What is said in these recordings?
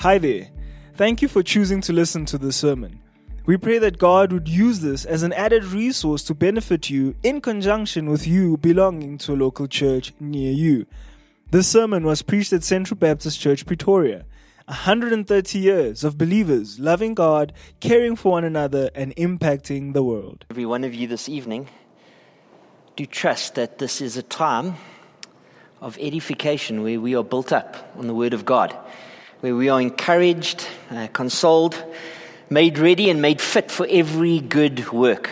Hi there. Thank you for choosing to listen to this sermon. We pray that God would use this as an added resource to benefit you in conjunction with you belonging to a local church near you. This sermon was preached at Central Baptist Church, Pretoria. 130 years of believers loving God, caring for one another, and impacting the world. Every one of you this evening, do trust that this is a time of edification where we are built up on the Word of God where we are encouraged, uh, consoled, made ready, and made fit for every good work.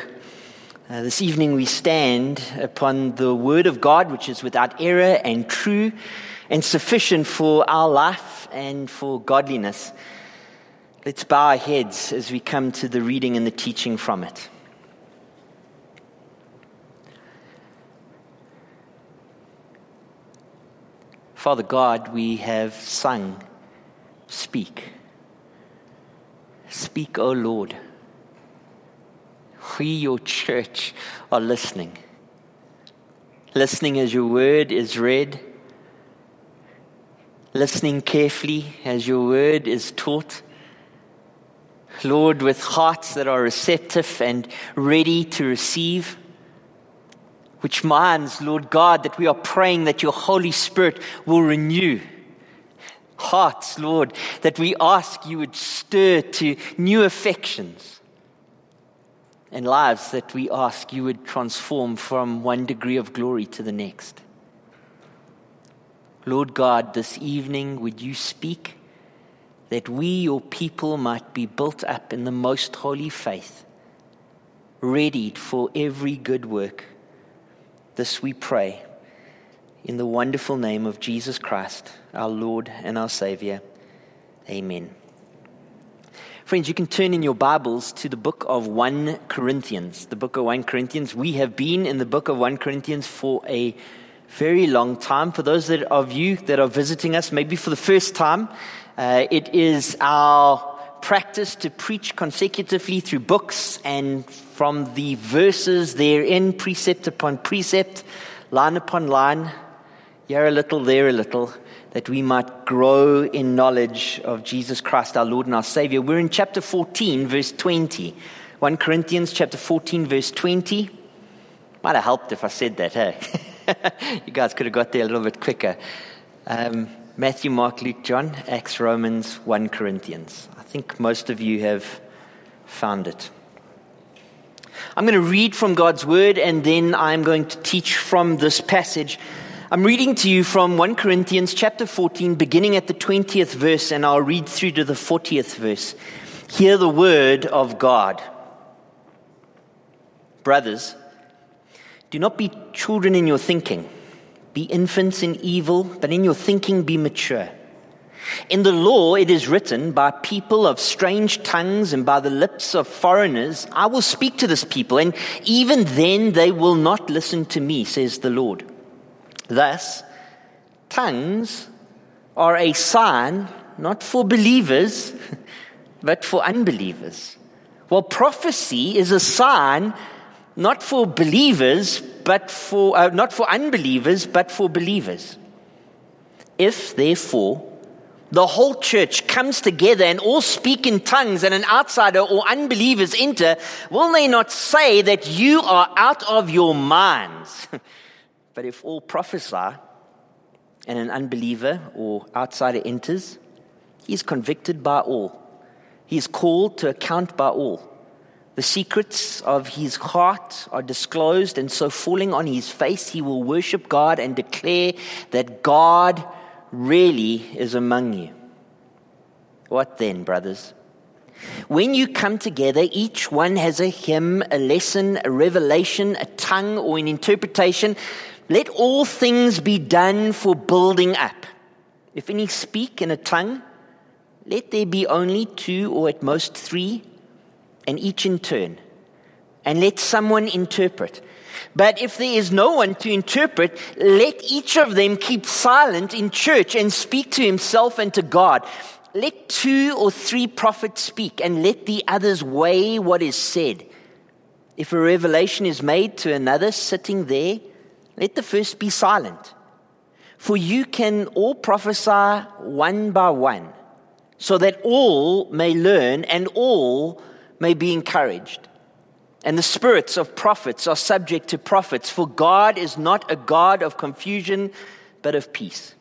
Uh, this evening we stand upon the Word of God, which is without error and true and sufficient for our life and for godliness. Let's bow our heads as we come to the reading and the teaching from it. Father God, we have sung Speak. Speak, O Lord. We, your church, are listening. Listening as your word is read. Listening carefully as your word is taught. Lord, with hearts that are receptive and ready to receive. Which minds, Lord God, that we are praying that your Holy Spirit will renew hearts, Lord, that we ask you would stir to new affections and lives that we ask you would transform from one degree of glory to the next. Lord God, this evening would you speak that we, your people, might be built up in the most holy faith, readied for every good work. This we pray in the wonderful name of Jesus Christ, our Lord and our Savior. Amen. Friends, you can turn in your Bibles to the book of 1 Corinthians. The book of 1 Corinthians. We have been in the book of 1 Corinthians for a very long time. For those that, of you that are visiting us, maybe for the first time, uh, it is our practice to preach consecutively through books and from the verses therein, precept upon precept, line upon line, here a little, there a little, that we might grow in knowledge of Jesus Christ, our Lord and our Savior. We're in chapter 14, verse 20. 1 Corinthians chapter 14, verse 20. Might have helped if I said that, hey? you guys could have got there a little bit quicker. Um, Matthew, Mark, Luke, John, Acts, Romans, 1 Corinthians. I think most of you have found it. I'm going to read from God's word and then I'm going to teach from this passage. I'm reading to you from 1 Corinthians chapter 14, beginning at the 20th verse, and I'll read through to the 40th verse. Hear the word of God. Brothers, do not be children in your thinking. Be infants in evil, but in your thinking be mature. In the law it is written, by people of strange tongues and by the lips of foreigners, I will speak to this people, and even then they will not listen to me, says the Lord. Thus, tongues are a sign not for believers, but for unbelievers. Well, prophecy is a sign not for believers, but for, uh, not for unbelievers, but for believers. If, therefore, the whole church comes together and all speak in tongues and an outsider or unbelievers enter, will they not say that you are out of your minds? But if all prophesy and an unbeliever or outsider enters, he is convicted by all. He is called to account by all. The secrets of his heart are disclosed, and so falling on his face, he will worship God and declare that God really is among you. What then, brothers? When you come together, each one has a hymn, a lesson, a revelation, a tongue, or an interpretation. Let all things be done for building up. If any speak in a tongue, let there be only two or at most three, and each in turn. And let someone interpret. But if there is no one to interpret, let each of them keep silent in church and speak to himself and to God. Let two or three prophets speak, and let the others weigh what is said. If a revelation is made to another sitting there, let the first be silent. For you can all prophesy one by one, so that all may learn and all may be encouraged. And the spirits of prophets are subject to prophets, for God is not a God of confusion, but of peace.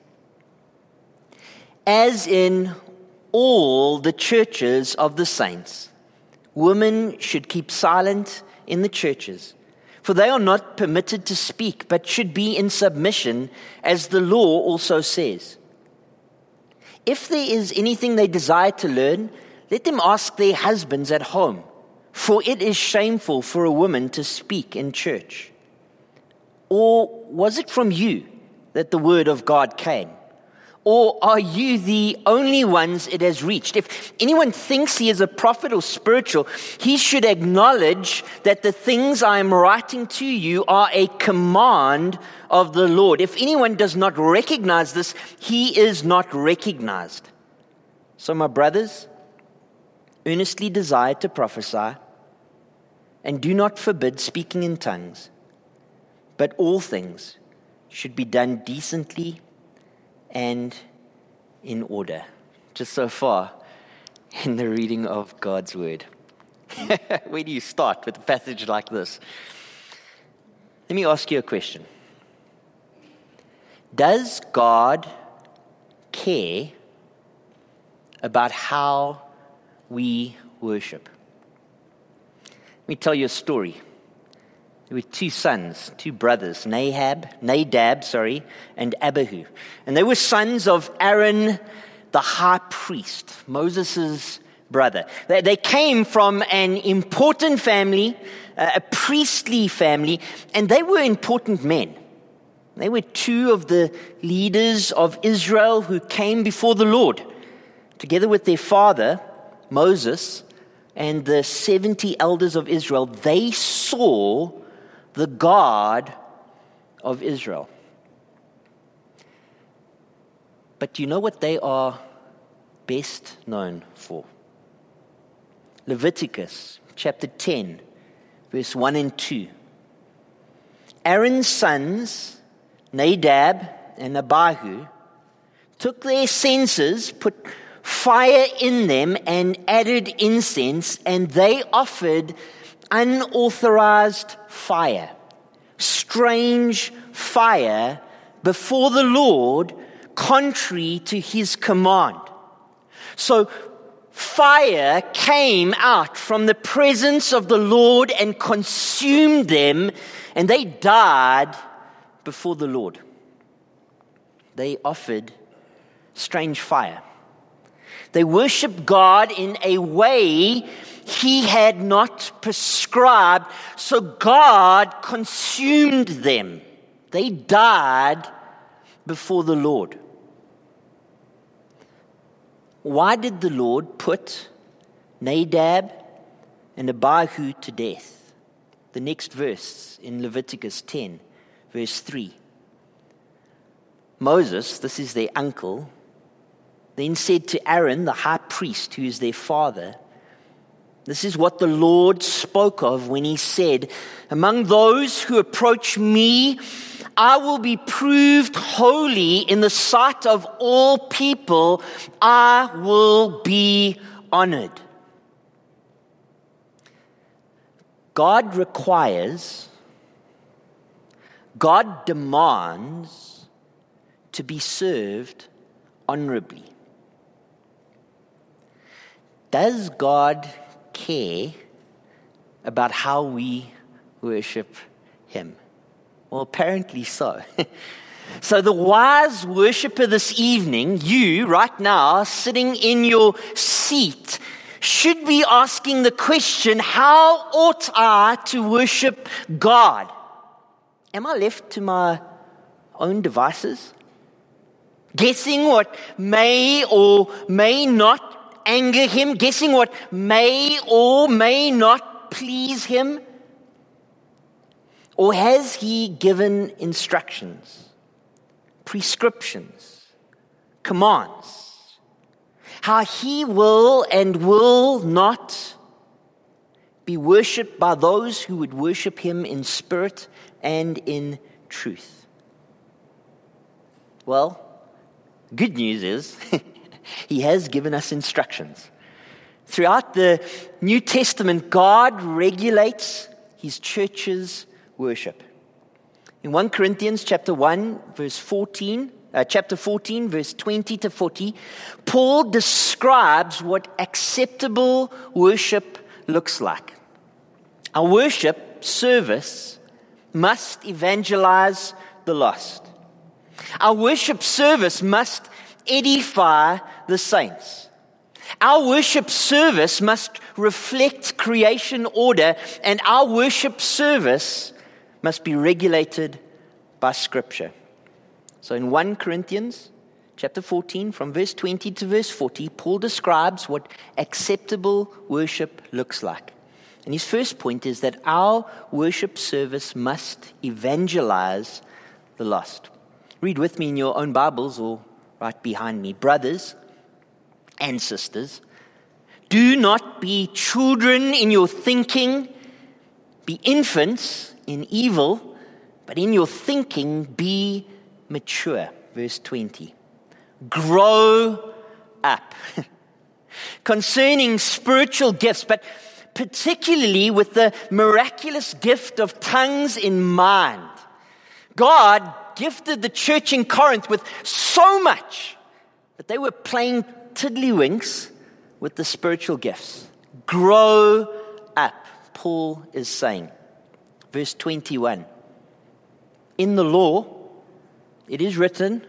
As in all the churches of the saints, women should keep silent in the churches, for they are not permitted to speak, but should be in submission, as the law also says. If there is anything they desire to learn, let them ask their husbands at home for it is shameful for a woman to speak in church. Or was it from you that the word of God came? Or are you the only ones it has reached? If anyone thinks he is a prophet or spiritual, he should acknowledge that the things I am writing to you are a command of the Lord. If anyone does not recognize this, he is not recognized. So, my brothers, earnestly desire to prophesy and do not forbid speaking in tongues, but all things should be done decently and in order. Just so far in the reading of God's word. Where do you start with a passage like this? Let me ask you a question Does God care about how we worship? Let me tell you a story. Were two sons, two brothers, Nahab, Nadab, sorry, and Abihu. And they were sons of Aaron, the high priest, Moses' brother. They, they came from an important family, uh, a priestly family, and they were important men. They were two of the leaders of Israel who came before the Lord, together with their father, Moses and the 70 elders of Israel, they saw the God of Israel. But do you know what they are best known for? Leviticus chapter 10, verse 1 and 2. Aaron's sons, Nadab and Abihu, took their censers, put fire in them and added incense, and they offered unauthorized fire, strange fire before the Lord, contrary to his command. So fire came out from the presence of the Lord and consumed them, and they died before the Lord. They offered strange fire. They worshiped God in a way he had not prescribed, so God consumed them. They died before the Lord. Why did the Lord put Nadab and Abihu to death? The next verse in Leviticus 10, verse 3. Moses, this is their uncle, then said to Aaron, the high priest, who is their father, This is what the Lord spoke of when he said, Among those who approach me, I will be proved holy in the sight of all people. I will be honored. God requires, God demands to be served honorably. Does God care about how we worship Him? Well, apparently so. so, the wise worshiper this evening, you right now, sitting in your seat, should be asking the question how ought I to worship God? Am I left to my own devices? Guessing what may or may not anger him, guessing what may or may not please him? Or has he given instructions, prescriptions, commands? How he will and will not be worshipped by those who would worship him in spirit and in truth. Well, good news is He has given us instructions. Throughout the New Testament, God regulates his church's worship. In 1 Corinthians chapter 1 verse 14, uh, chapter 14 verse 20 to 40, Paul describes what acceptable worship looks like. Our worship service must evangelize the lost. Our worship service must edify the saints. Our worship service must reflect creation order, and our worship service must be regulated by Scripture. So in 1 Corinthians chapter 14, from verse 20 to verse 40, Paul describes what acceptable worship looks like. And his first point is that our worship service must evangelize the lost. Read with me in your own Bibles or right behind me. Brothers and sisters, do not be children in your thinking, be infants in evil, but in your thinking be mature. Verse 20. Grow up. Concerning spiritual gifts, but particularly with the miraculous gift of tongues in mind. God gifted the church in Corinth with so much that they were playing tiddlywinks with the spiritual gifts. Grow up, Paul is saying. Verse 21. In the law, it is written,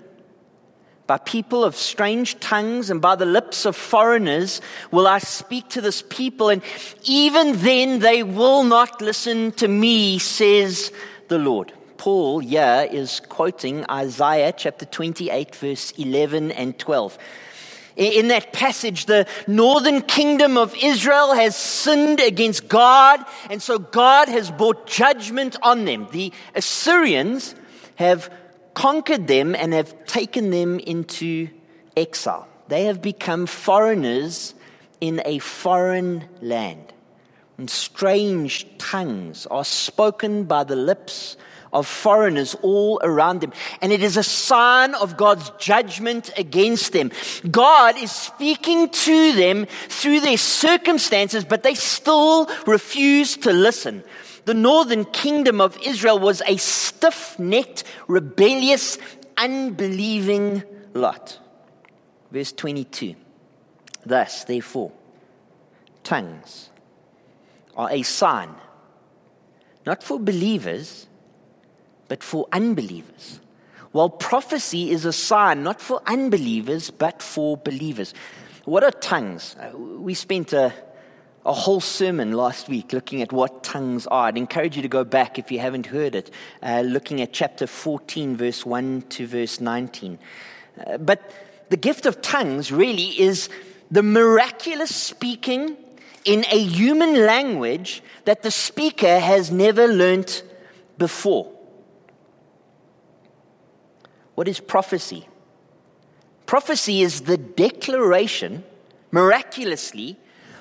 by people of strange tongues and by the lips of foreigners will I speak to this people, and even then they will not listen to me, says the Lord. Paul here is quoting Isaiah chapter 28, verse 11 and 12. In that passage, the northern kingdom of Israel has sinned against God, and so God has brought judgment on them. The Assyrians have conquered them and have taken them into exile. They have become foreigners in a foreign land. And strange tongues are spoken by the lips of foreigners all around them. And it is a sign of God's judgment against them. God is speaking to them through their circumstances, but they still refuse to listen. The northern kingdom of Israel was a stiff necked, rebellious, unbelieving lot. Verse 22. Thus, therefore, tongues are a sign, not for believers, but for unbelievers. While prophecy is a sign not for unbelievers, but for believers. What are tongues? Uh, we spent a, a whole sermon last week looking at what tongues are. I'd encourage you to go back if you haven't heard it, uh, looking at chapter 14, verse 1 to verse 19. Uh, but the gift of tongues really is the miraculous speaking in a human language that the speaker has never learnt before. What is prophecy? Prophecy is the declaration, miraculously,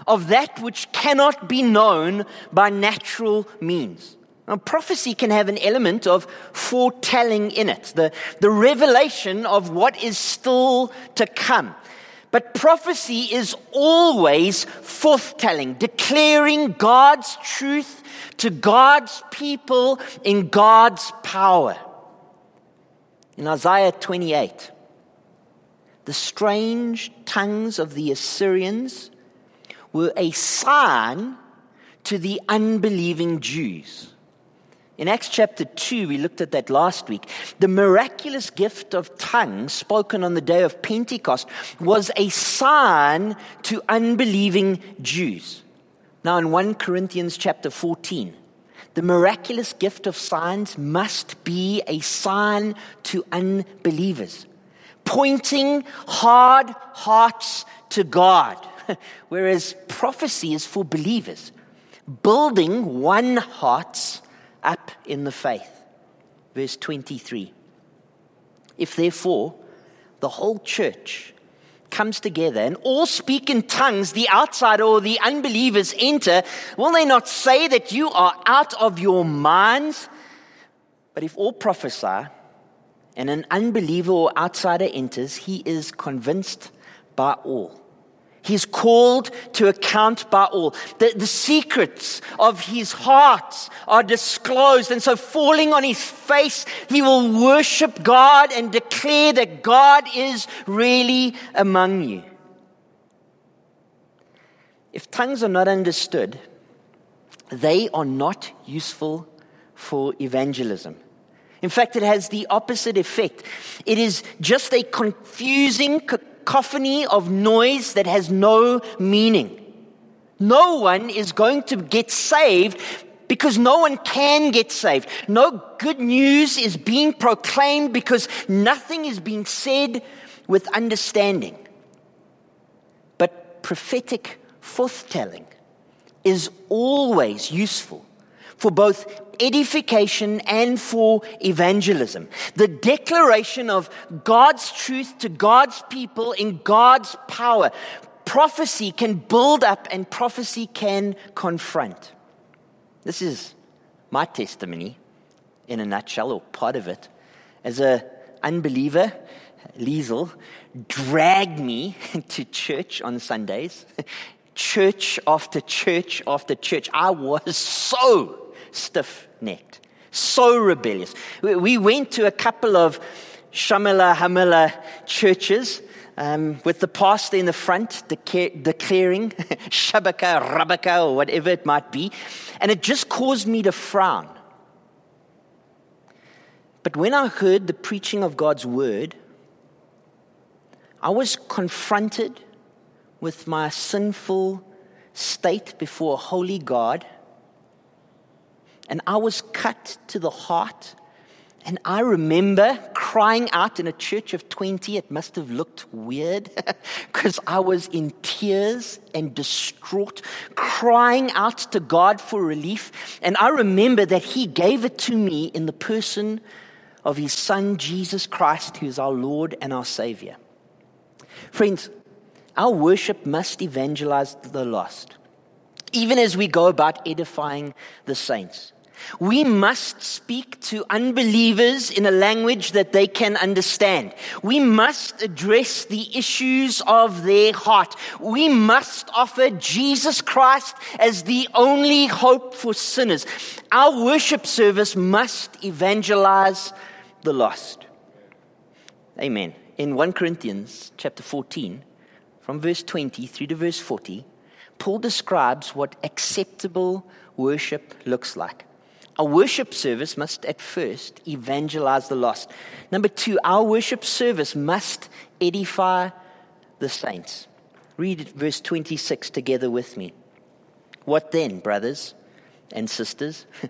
of that which cannot be known by natural means. Now, prophecy can have an element of foretelling in it, the, the revelation of what is still to come. But prophecy is always forthtelling, declaring God's truth to God's people in God's power. In Isaiah 28, the strange tongues of the Assyrians were a sign to the unbelieving Jews. In Acts chapter 2, we looked at that last week. The miraculous gift of tongues spoken on the day of Pentecost was a sign to unbelieving Jews. Now, in 1 Corinthians chapter 14, the miraculous gift of signs must be a sign to unbelievers, pointing hard hearts to God, whereas prophecy is for believers, building one hearts up in the faith. Verse 23. If therefore the whole church comes together and all speak in tongues, the outsider or the unbelievers enter, will they not say that you are out of your minds? But if all prophesy and an unbeliever or outsider enters, he is convinced by all. He's called to account by all. The, the secrets of his heart are disclosed. And so falling on his face, he will worship God and declare that God is really among you. If tongues are not understood, they are not useful for evangelism. In fact, it has the opposite effect. It is just a confusing cacophony of noise that has no meaning. No one is going to get saved because no one can get saved. No good news is being proclaimed because nothing is being said with understanding. But prophetic forthtelling is always useful for both edification and for evangelism. The declaration of God's truth to God's people in God's power. Prophecy can build up and prophecy can confront. This is my testimony in a nutshell, or part of it. As a unbeliever, Liesel dragged me to church on Sundays, church after church after church. I was so stiff necked, so rebellious. We went to a couple of Shamila Hamila churches um, with the pastor in the front declaring Shabaka, Rabaka, or whatever it might be, and it just caused me to frown. But when I heard the preaching of God's word, I was confronted with my sinful state before a holy God and I was cut to the heart. And I remember crying out in a church of 20. It must have looked weird because I was in tears and distraught, crying out to God for relief. And I remember that He gave it to me in the person of His Son, Jesus Christ, who is our Lord and our Savior. Friends, our worship must evangelize the lost, even as we go about edifying the saints. We must speak to unbelievers in a language that they can understand. We must address the issues of their heart. We must offer Jesus Christ as the only hope for sinners. Our worship service must evangelize the lost. Amen. In 1 Corinthians chapter 14, from verse 20 through to verse 40, Paul describes what acceptable worship looks like. A worship service must at first evangelize the lost. Number two, our worship service must edify the saints. Read verse 26 together with me. What then, brothers and sisters?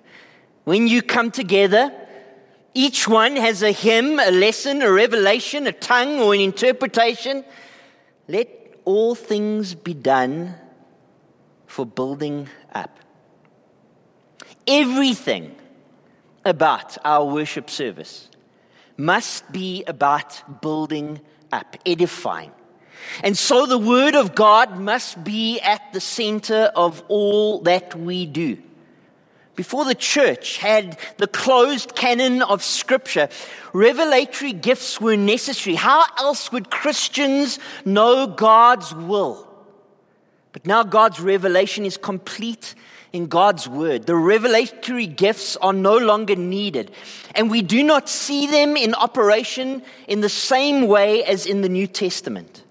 when you come together, each one has a hymn, a lesson, a revelation, a tongue, or an interpretation. Let all things be done for building up everything about our worship service must be about building up, edifying. And so the Word of God must be at the center of all that we do. Before the church had the closed canon of Scripture, revelatory gifts were necessary. How else would Christians know God's will? But now God's revelation is complete in God's word. The revelatory gifts are no longer needed. And we do not see them in operation in the same way as in the New Testament.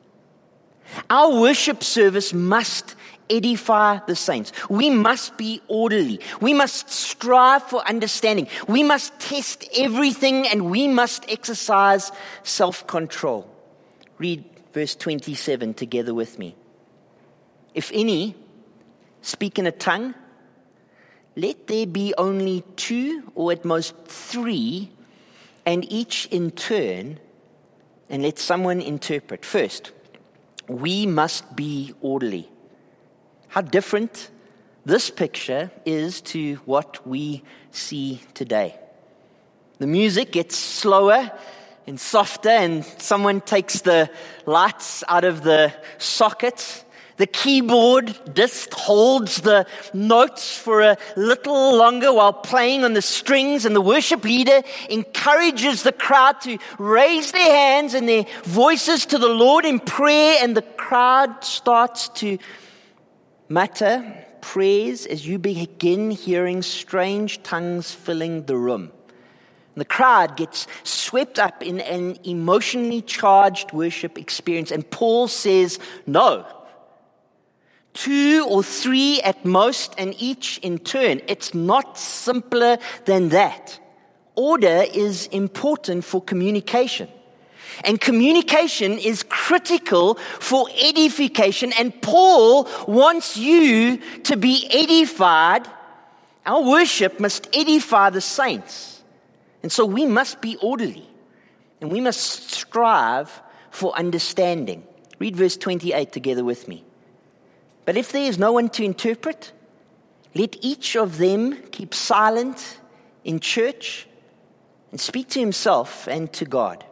Our worship service must edify the saints. We must be orderly. We must strive for understanding. We must test everything and we must exercise self control. Read verse 27 together with me. If any speak in a tongue, let there be only two or at most three, and each in turn, and let someone interpret. First, we must be orderly. How different this picture is to what we see today. The music gets slower and softer, and someone takes the lights out of the sockets The keyboard keyboardist holds the notes for a little longer while playing on the strings, and the worship leader encourages the crowd to raise their hands and their voices to the Lord in prayer, and the crowd starts to mutter prayers as you begin hearing strange tongues filling the room. The crowd gets swept up in an emotionally charged worship experience, and Paul says, No. Two or three at most, and each in turn. It's not simpler than that. Order is important for communication. And communication is critical for edification. And Paul wants you to be edified. Our worship must edify the saints. And so we must be orderly and we must strive for understanding. Read verse 28 together with me. But if there is no one to interpret, let each of them keep silent in church and speak to himself and to God.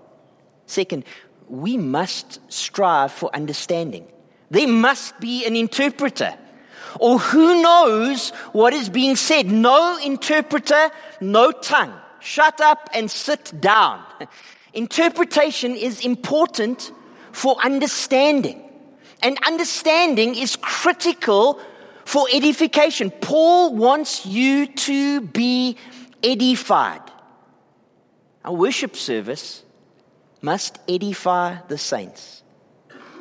Second, we must strive for understanding. There must be an interpreter. Or who knows what is being said? No interpreter, no tongue. Shut up and sit down. Interpretation is important for understanding. And understanding is critical for edification. Paul wants you to be edified. Our worship service must edify the saints.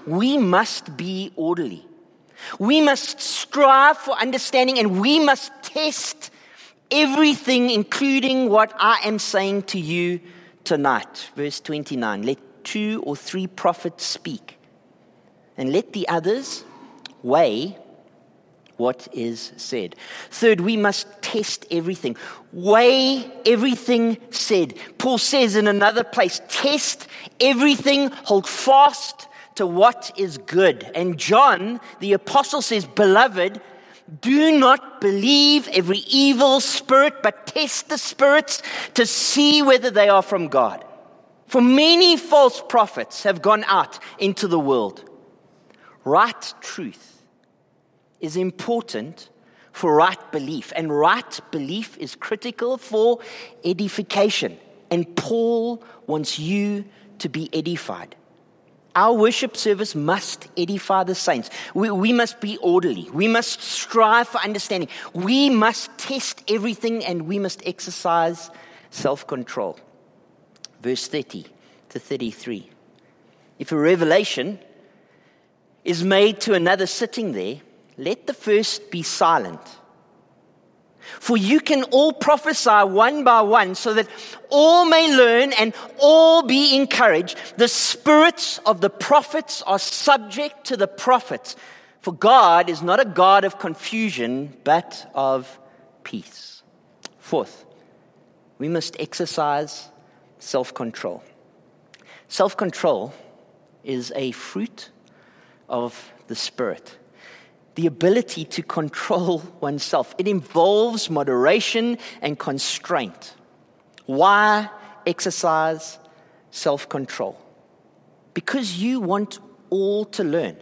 We must be orderly. We must strive for understanding and we must test everything, including what I am saying to you tonight. Verse 29 Let two or three prophets speak, and let the others weigh what is said. Third, we must test everything, weigh everything said. Paul says in another place, test everything, hold fast to what is good. And John, the apostle, says, Beloved, do not believe every evil spirit, but test the spirits to see whether they are from God. For many false prophets have gone out into the world. Right truth is important for right belief, and right belief is critical for edification. And Paul wants you to be edified. Our worship service must edify the saints. We, we, must be orderly. We must strive for understanding. We must test everything and we must exercise self control. Verse 30 to 33. If a revelation is made to another sitting there, let the first be silent for you can all prophesy one by one so that all may learn and all be encouraged. The spirits of the prophets are subject to the prophets. For God is not a God of confusion, but of peace. Fourth, we must exercise self control. Self control is a fruit of the Spirit the ability to control oneself. It involves moderation and constraint. Why exercise self control? Because you want all to learn.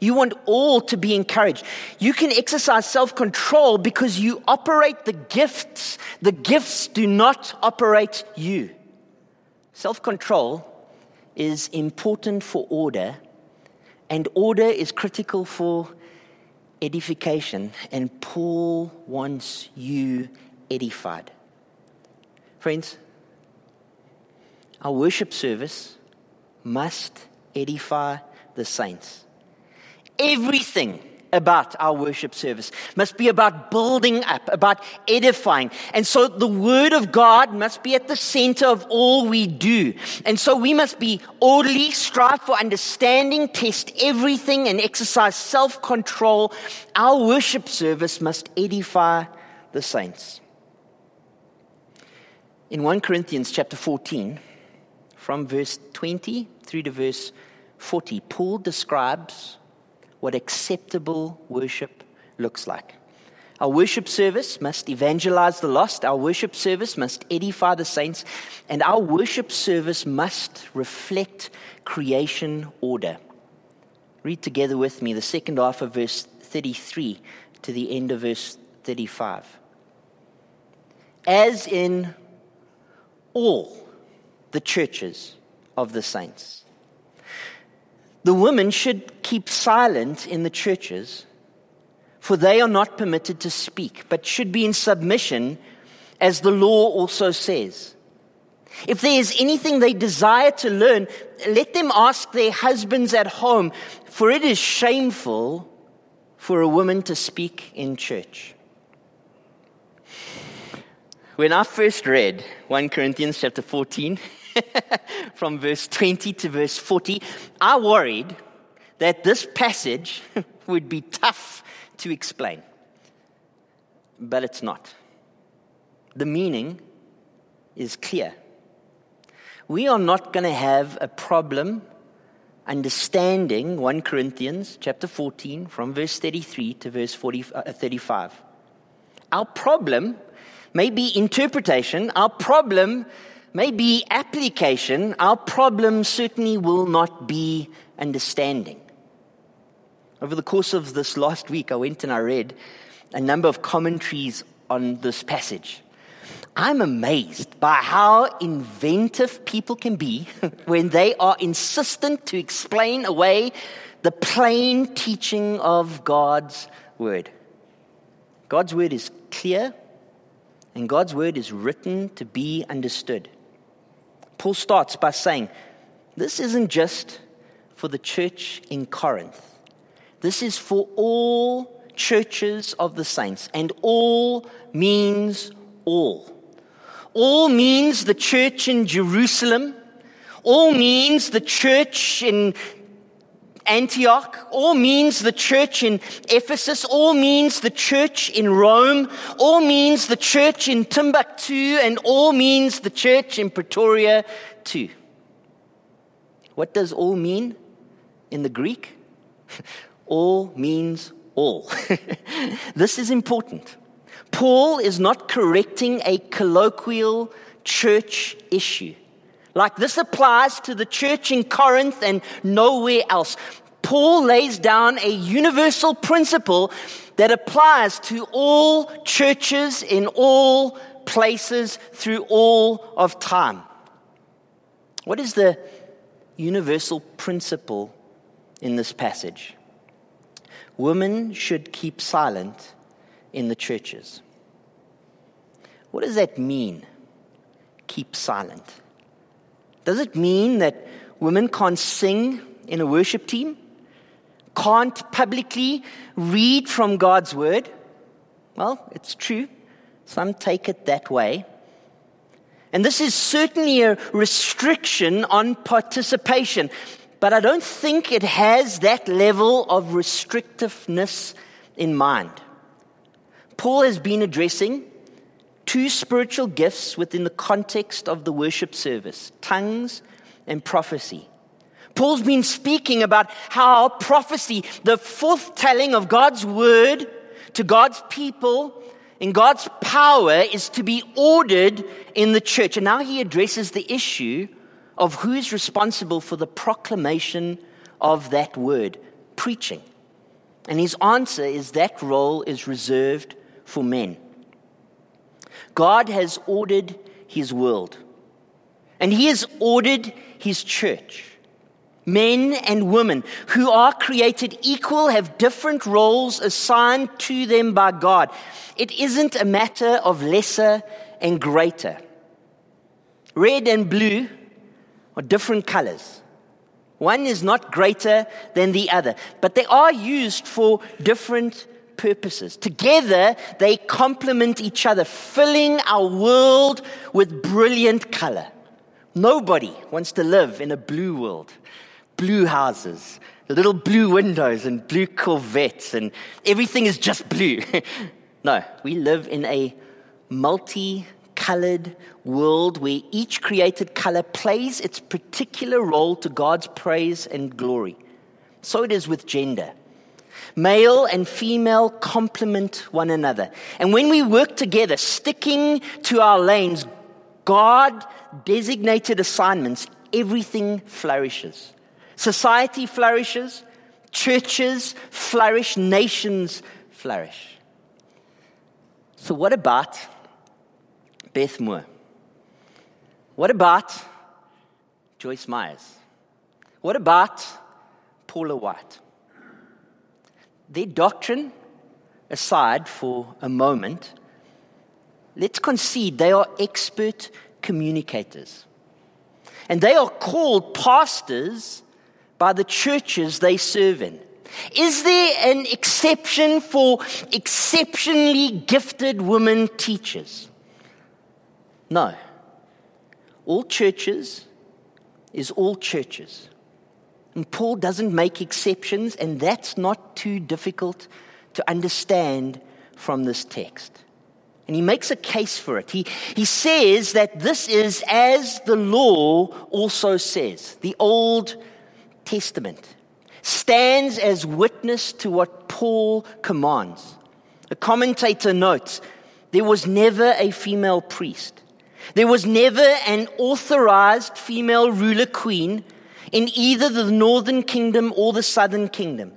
You want all to be encouraged. You can exercise self control because you operate the gifts. The gifts do not operate you. Self control is important for order, and order is critical for edification, and Paul wants you edified. Friends, our worship service must edify the saints. Everything about our worship service must be about building up, about edifying. And so the word of God must be at the center of all we do. And so we must be orderly, strive for understanding, test everything and exercise self-control. Our worship service must edify the saints. In 1 Corinthians chapter 14, from verse 20 through to verse 40, Paul describes what acceptable worship looks like. Our worship service must evangelize the lost. Our worship service must edify the saints. And our worship service must reflect creation order. Read together with me the second half of verse 33 to the end of verse 35. As in all the churches of the saints. The women should keep silent in the churches, for they are not permitted to speak, but should be in submission, as the law also says. If there is anything they desire to learn, let them ask their husbands at home, for it is shameful for a woman to speak in church. When I first read 1 Corinthians chapter 14, from verse 20 to verse 40, I worried that this passage would be tough to explain. But it's not. The meaning is clear. We are not going to have a problem understanding 1 Corinthians chapter 14 from verse 33 to verse 40, uh, 35. Our problem may be interpretation, our problem may be application, our problem certainly will not be understanding. Over the course of this last week, I went and I read a number of commentaries on this passage. I'm amazed by how inventive people can be when they are insistent to explain away the plain teaching of God's word. God's word is clear, and God's word is written to be understood. Paul starts by saying, This isn't just for the church in Corinth, this is for all churches of the saints, and all means all. All means the church in Jerusalem. All means the church in Antioch, all means the church in Ephesus, all means the church in Rome, all means the church in Timbuktu, and all means the church in Pretoria too. What does all mean in the Greek? all means all. this is important. Paul is not correcting a colloquial church issue. Like this applies to the church in Corinth and nowhere else. Paul lays down a universal principle that applies to all churches in all places through all of time. What is the universal principle in this passage? Women should keep silent in the churches. What does that mean? Keep silent. Does it mean that women can't sing in a worship team? Can't publicly read from God's word? Well, it's true. Some take it that way. And this is certainly a restriction on participation, but I don't think it has that level of restrictiveness in mind. Paul has been addressing two spiritual gifts within the context of the worship service tongues and prophecy. Paul's been speaking about how prophecy, the forthtelling of God's word to God's people in God's power, is to be ordered in the church. And now he addresses the issue of who is responsible for the proclamation of that word, preaching. And his answer is that role is reserved for men. God has ordered his world, and he has ordered his church. Men and women who are created equal have different roles assigned to them by God. It isn't a matter of lesser and greater. Red and blue are different colors. One is not greater than the other, but they are used for different purposes. Together, they complement each other, filling our world with brilliant color. Nobody wants to live in a blue world. Blue houses, little blue windows and blue Corvettes, and everything is just blue. no, we live in a multi colored world where each created color plays its particular role to God's praise and glory. So it is with gender. Male and female complement one another. And when we work together, sticking to our lanes, God designated assignments, everything flourishes. Society flourishes, churches flourish, nations flourish. So, what about Beth Moore? What about Joyce Myers? What about Paula White? Their doctrine aside for a moment, let's concede they are expert communicators. And they are called pastors by the churches they serve in. Is there an exception for exceptionally gifted women teachers? No. All churches is all churches. And Paul doesn't make exceptions, and that's not too difficult to understand from this text. And he makes a case for it. He, he says that this is as the law also says. The Old Testament stands as witness to what Paul commands. A commentator notes there was never a female priest, there was never an authorized female ruler queen in either the northern kingdom or the southern kingdom.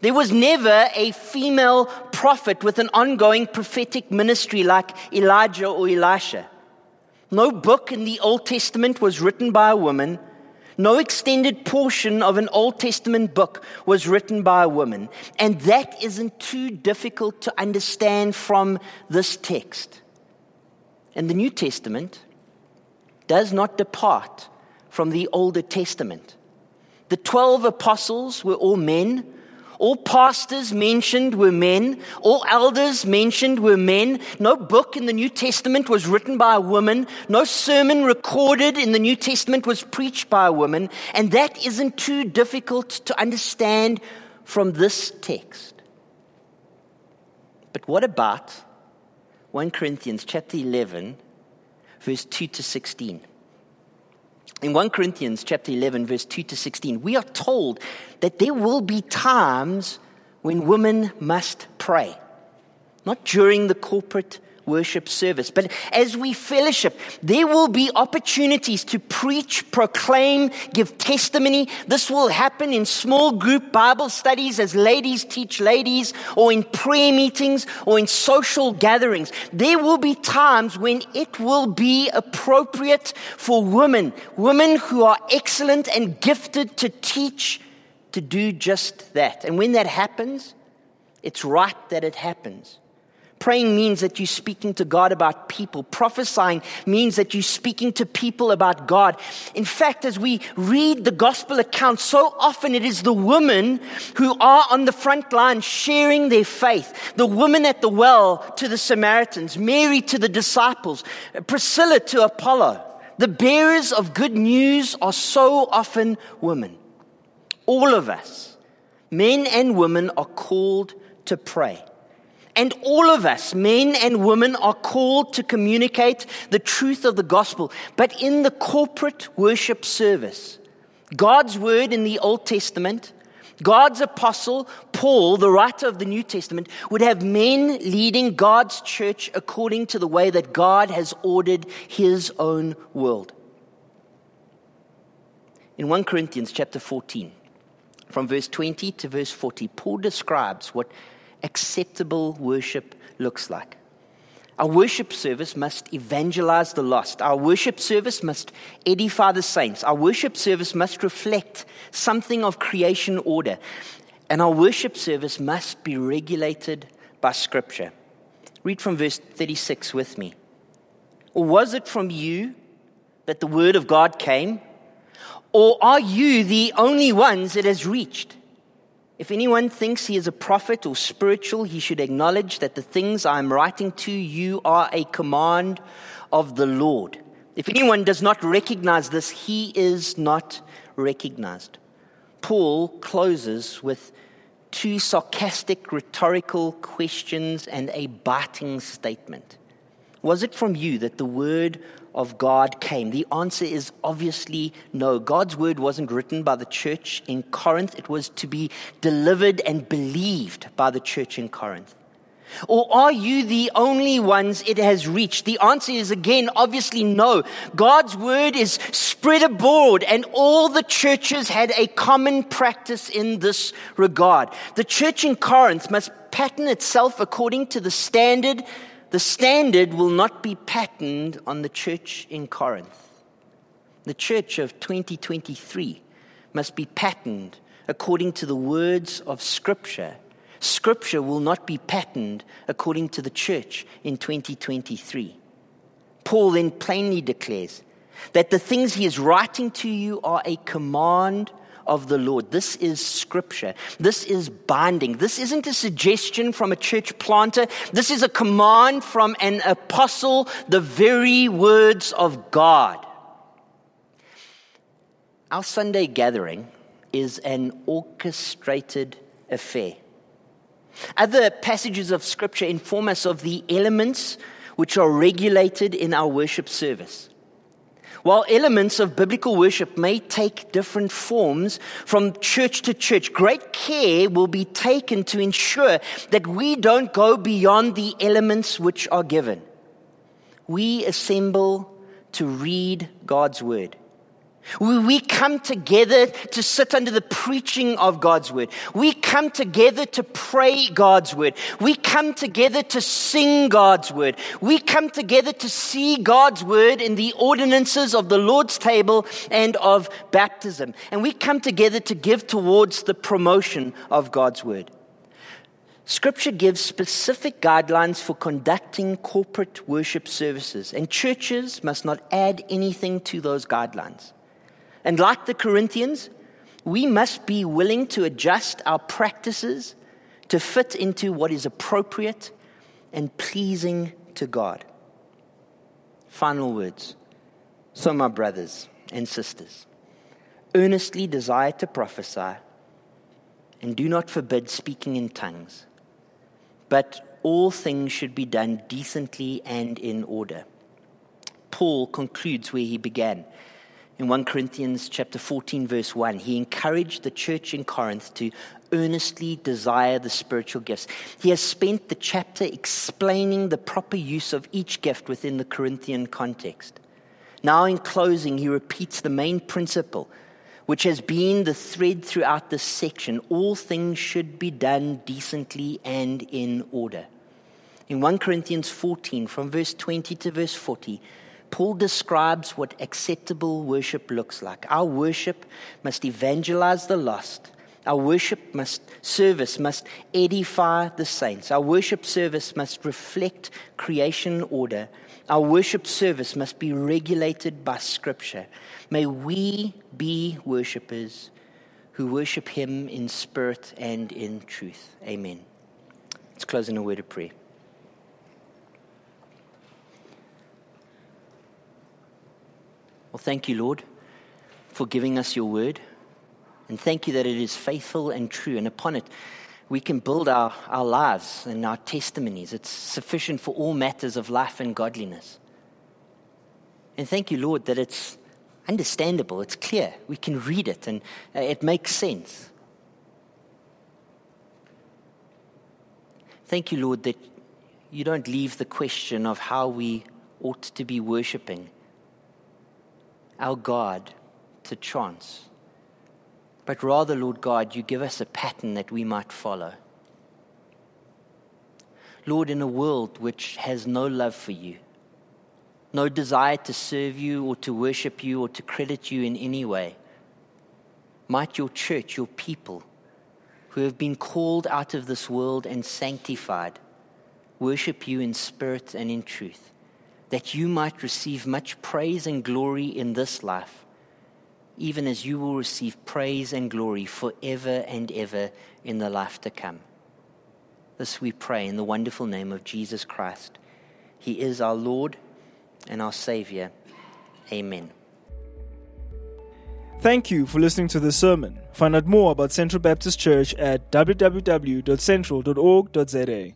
There was never a female prophet with an ongoing prophetic ministry like Elijah or Elisha. No book in the Old Testament was written by a woman. No extended portion of an Old Testament book was written by a woman. And that isn't too difficult to understand from this text. And the New Testament does not depart from the Older Testament. The 12 apostles were all men all pastors mentioned were men. All elders mentioned were men. No book in the New Testament was written by a woman. No sermon recorded in the New Testament was preached by a woman. And that isn't too difficult to understand from this text. But what about 1 Corinthians chapter 11, verse 2 to 16? In 1 Corinthians chapter 11 verse 2 to 16, we are told that there will be times when women must pray. Not during the corporate worship service. But as we fellowship, there will be opportunities to preach, proclaim, give testimony. This will happen in small group Bible studies as ladies teach ladies, or in prayer meetings, or in social gatherings. There will be times when it will be appropriate for women, women who are excellent and gifted to teach, to do just that. And when that happens, it's right that it happens. Praying means that you're speaking to God about people. Prophesying means that you're speaking to people about God. In fact, as we read the gospel account, so often it is the women who are on the front line sharing their faith. The woman at the well to the Samaritans, Mary to the disciples, Priscilla to Apollos. The bearers of good news are so often women. All of us, men and women, are called to pray. And all of us, men and women, are called to communicate the truth of the gospel. But in the corporate worship service, God's word in the Old Testament, God's apostle, Paul, the writer of the New Testament, would have men leading God's church according to the way that God has ordered his own world. In 1 Corinthians chapter 14, from verse 20 to verse 40, Paul describes what acceptable worship looks like. Our worship service must evangelize the lost. Our worship service must edify the saints. Our worship service must reflect something of creation order. And our worship service must be regulated by Scripture. Read from verse 36 with me. Or was it from you that the word of God came? Or are you the only ones it has reached? If anyone thinks he is a prophet or spiritual, he should acknowledge that the things I am writing to you are a command of the Lord. If anyone does not recognize this, he is not recognized. Paul closes with two sarcastic rhetorical questions and a biting statement. Was it from you that the word of God came? The answer is obviously no. God's word wasn't written by the church in Corinth, it was to be delivered and believed by the church in Corinth. Or are you the only ones it has reached? The answer is again, obviously no. God's word is spread abroad and all the churches had a common practice in this regard. The church in Corinth must pattern itself according to the standard. The standard will not be patterned on the church in Corinth. The church of 2023 must be patterned according to the words of Scripture. Scripture will not be patterned according to the church in 2023. Paul then plainly declares that the things he is writing to you are a command of the Lord. This is scripture. This is binding. This isn't a suggestion from a church planter. This is a command from an apostle, the very words of God. Our Sunday gathering is an orchestrated affair. Other passages of Scripture inform us of the elements which are regulated in our worship service. While elements of biblical worship may take different forms from church to church, great care will be taken to ensure that we don't go beyond the elements which are given. We assemble to read God's word. We come together to sit under the preaching of God's word. We come together to pray God's word. We come together to sing God's word. We come together to see God's word in the ordinances of the Lord's table and of baptism. And we come together to give towards the promotion of God's word. Scripture gives specific guidelines for conducting corporate worship services, and churches must not add anything to those guidelines. And like the Corinthians, we must be willing to adjust our practices to fit into what is appropriate and pleasing to God. Final words. So, my brothers and sisters, earnestly desire to prophesy and do not forbid speaking in tongues, but all things should be done decently and in order. Paul concludes where he began in 1 Corinthians chapter 14 verse 1 he encouraged the church in Corinth to earnestly desire the spiritual gifts. He has spent the chapter explaining the proper use of each gift within the Corinthian context. Now in closing he repeats the main principle which has been the thread throughout this section. All things should be done decently and in order. In 1 Corinthians 14 from verse 20 to verse 40 Paul describes what acceptable worship looks like. Our worship must evangelize the lost. Our worship must service must edify the saints. Our worship service must reflect creation order. Our worship service must be regulated by scripture. May we be worshippers who worship him in spirit and in truth. Amen. Let's close in a word of prayer. Well, thank you, Lord, for giving us your word. And thank you that it is faithful and true. And upon it, we can build our, our lives and our testimonies. It's sufficient for all matters of life and godliness. And thank you, Lord, that it's understandable, it's clear. We can read it and uh, it makes sense. Thank you, Lord, that you don't leave the question of how we ought to be worshiping our God to chance, but rather, Lord God, you give us a pattern that we might follow. Lord, in a world which has no love for you, no desire to serve you or to worship you or to credit you in any way, might your church, your people, who have been called out of this world and sanctified, worship you in spirit and in truth that you might receive much praise and glory in this life, even as you will receive praise and glory forever and ever in the life to come. This we pray in the wonderful name of Jesus Christ. He is our Lord and our Savior. Amen. Thank you for listening to this sermon. Find out more about Central Baptist Church at www.central.org.za.